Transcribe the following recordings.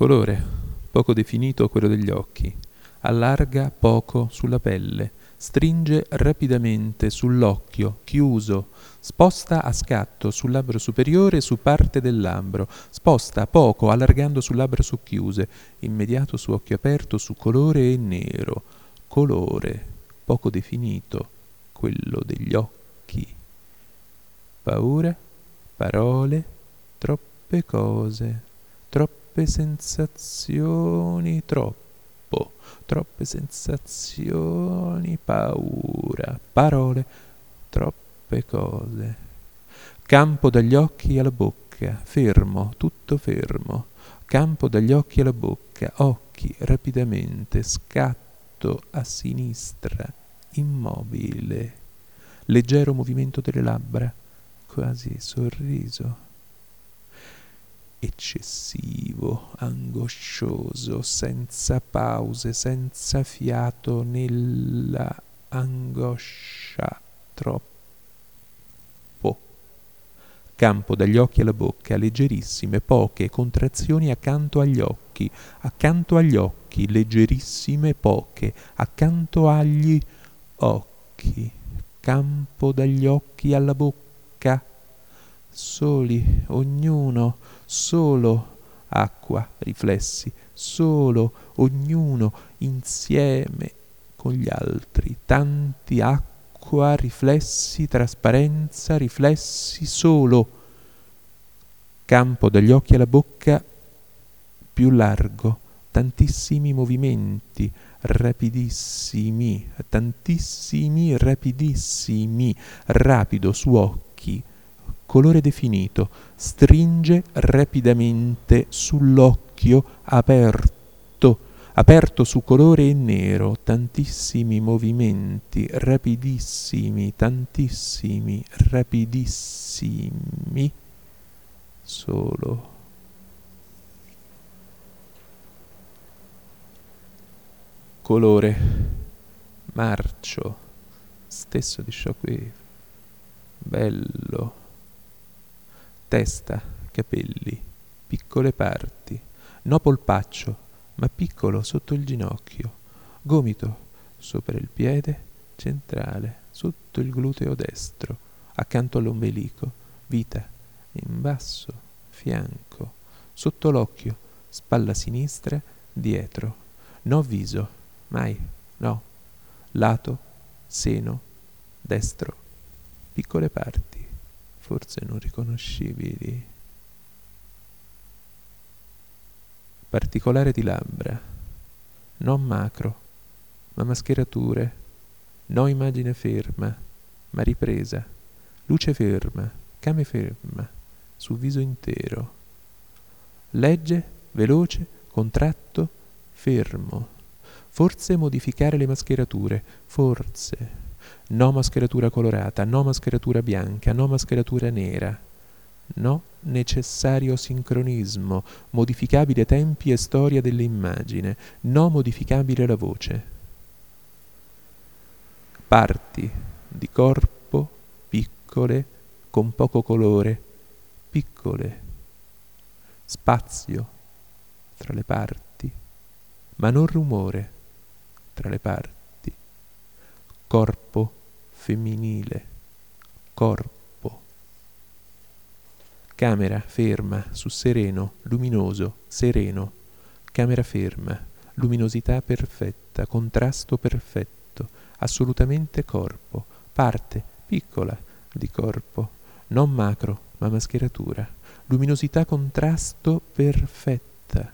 Colore, poco definito quello degli occhi, allarga poco sulla pelle, stringe rapidamente sull'occhio chiuso, sposta a scatto sul labbro superiore su parte del labbro, sposta poco allargando sul labbro socchiuse, immediato su occhio aperto su colore e nero, colore poco definito, quello degli occhi. Paura, parole, troppe cose, troppe sensazioni, troppo troppo, troppe sensazioni, paura, parole, troppe cose. Campo dagli occhi alla bocca, fermo, tutto fermo. Campo dagli occhi alla bocca, occhi rapidamente, scatto a sinistra, immobile. Leggero movimento delle labbra, quasi sorriso eccessivo, angoscioso, senza pause, senza fiato nella angoscia troppo. Campo dagli occhi alla bocca, leggerissime, poche contrazioni accanto agli occhi, accanto agli occhi, leggerissime, poche, accanto agli occhi. Campo dagli occhi alla bocca, soli, ognuno solo acqua, riflessi, solo, ognuno, insieme con gli altri, tanti acqua, riflessi, trasparenza, riflessi, solo, campo dagli occhi alla bocca più largo, tantissimi movimenti, rapidissimi, tantissimi, rapidissimi, rapido su occhi, colore definito, stringe rapidamente sull'occhio aperto, aperto su colore e nero, tantissimi movimenti, rapidissimi, tantissimi, rapidissimi, solo. Colore, marcio, stesso di shockwave, bello testa, capelli, piccole parti, no polpaccio, ma piccolo sotto il ginocchio, gomito, sopra il piede centrale, sotto il gluteo destro, accanto all'ombelico, vita, in basso, fianco, sotto l'occhio, spalla sinistra, dietro, no viso, mai, no, lato, seno, destro, piccole parti forse non riconoscibili. Particolare di labbra, non macro, ma mascherature, no immagine ferma, ma ripresa, luce ferma, came ferma, su viso intero. Legge, veloce, contratto, fermo. Forse modificare le mascherature, forse no mascheratura colorata, no mascheratura bianca, no mascheratura nera. No necessario sincronismo, modificabile tempi e storia dell'immagine, no modificabile la voce. Parti di corpo piccole, con poco colore, piccole. Spazio tra le parti, ma non rumore tra le parti. Corpo femminile, corpo. Camera ferma, su sereno, luminoso, sereno. Camera ferma, luminosità perfetta, contrasto perfetto, assolutamente corpo, parte piccola di corpo, non macro, ma mascheratura. Luminosità contrasto perfetta.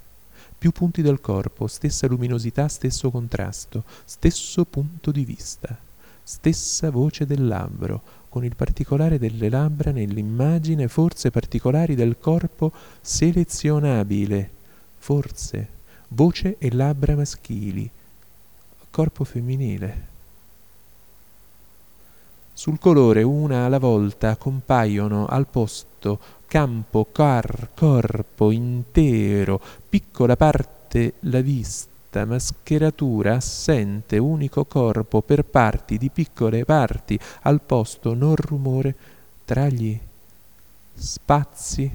Più punti del corpo, stessa luminosità, stesso contrasto, stesso punto di vista stessa voce del labbro, con il particolare delle labbra nell'immagine, forse particolari del corpo selezionabile, forse voce e labbra maschili, corpo femminile. Sul colore, una alla volta, compaiono al posto campo, car, corpo intero, piccola parte la vista questa mascheratura assente, unico corpo per parti di piccole parti, al posto non rumore tra gli spazi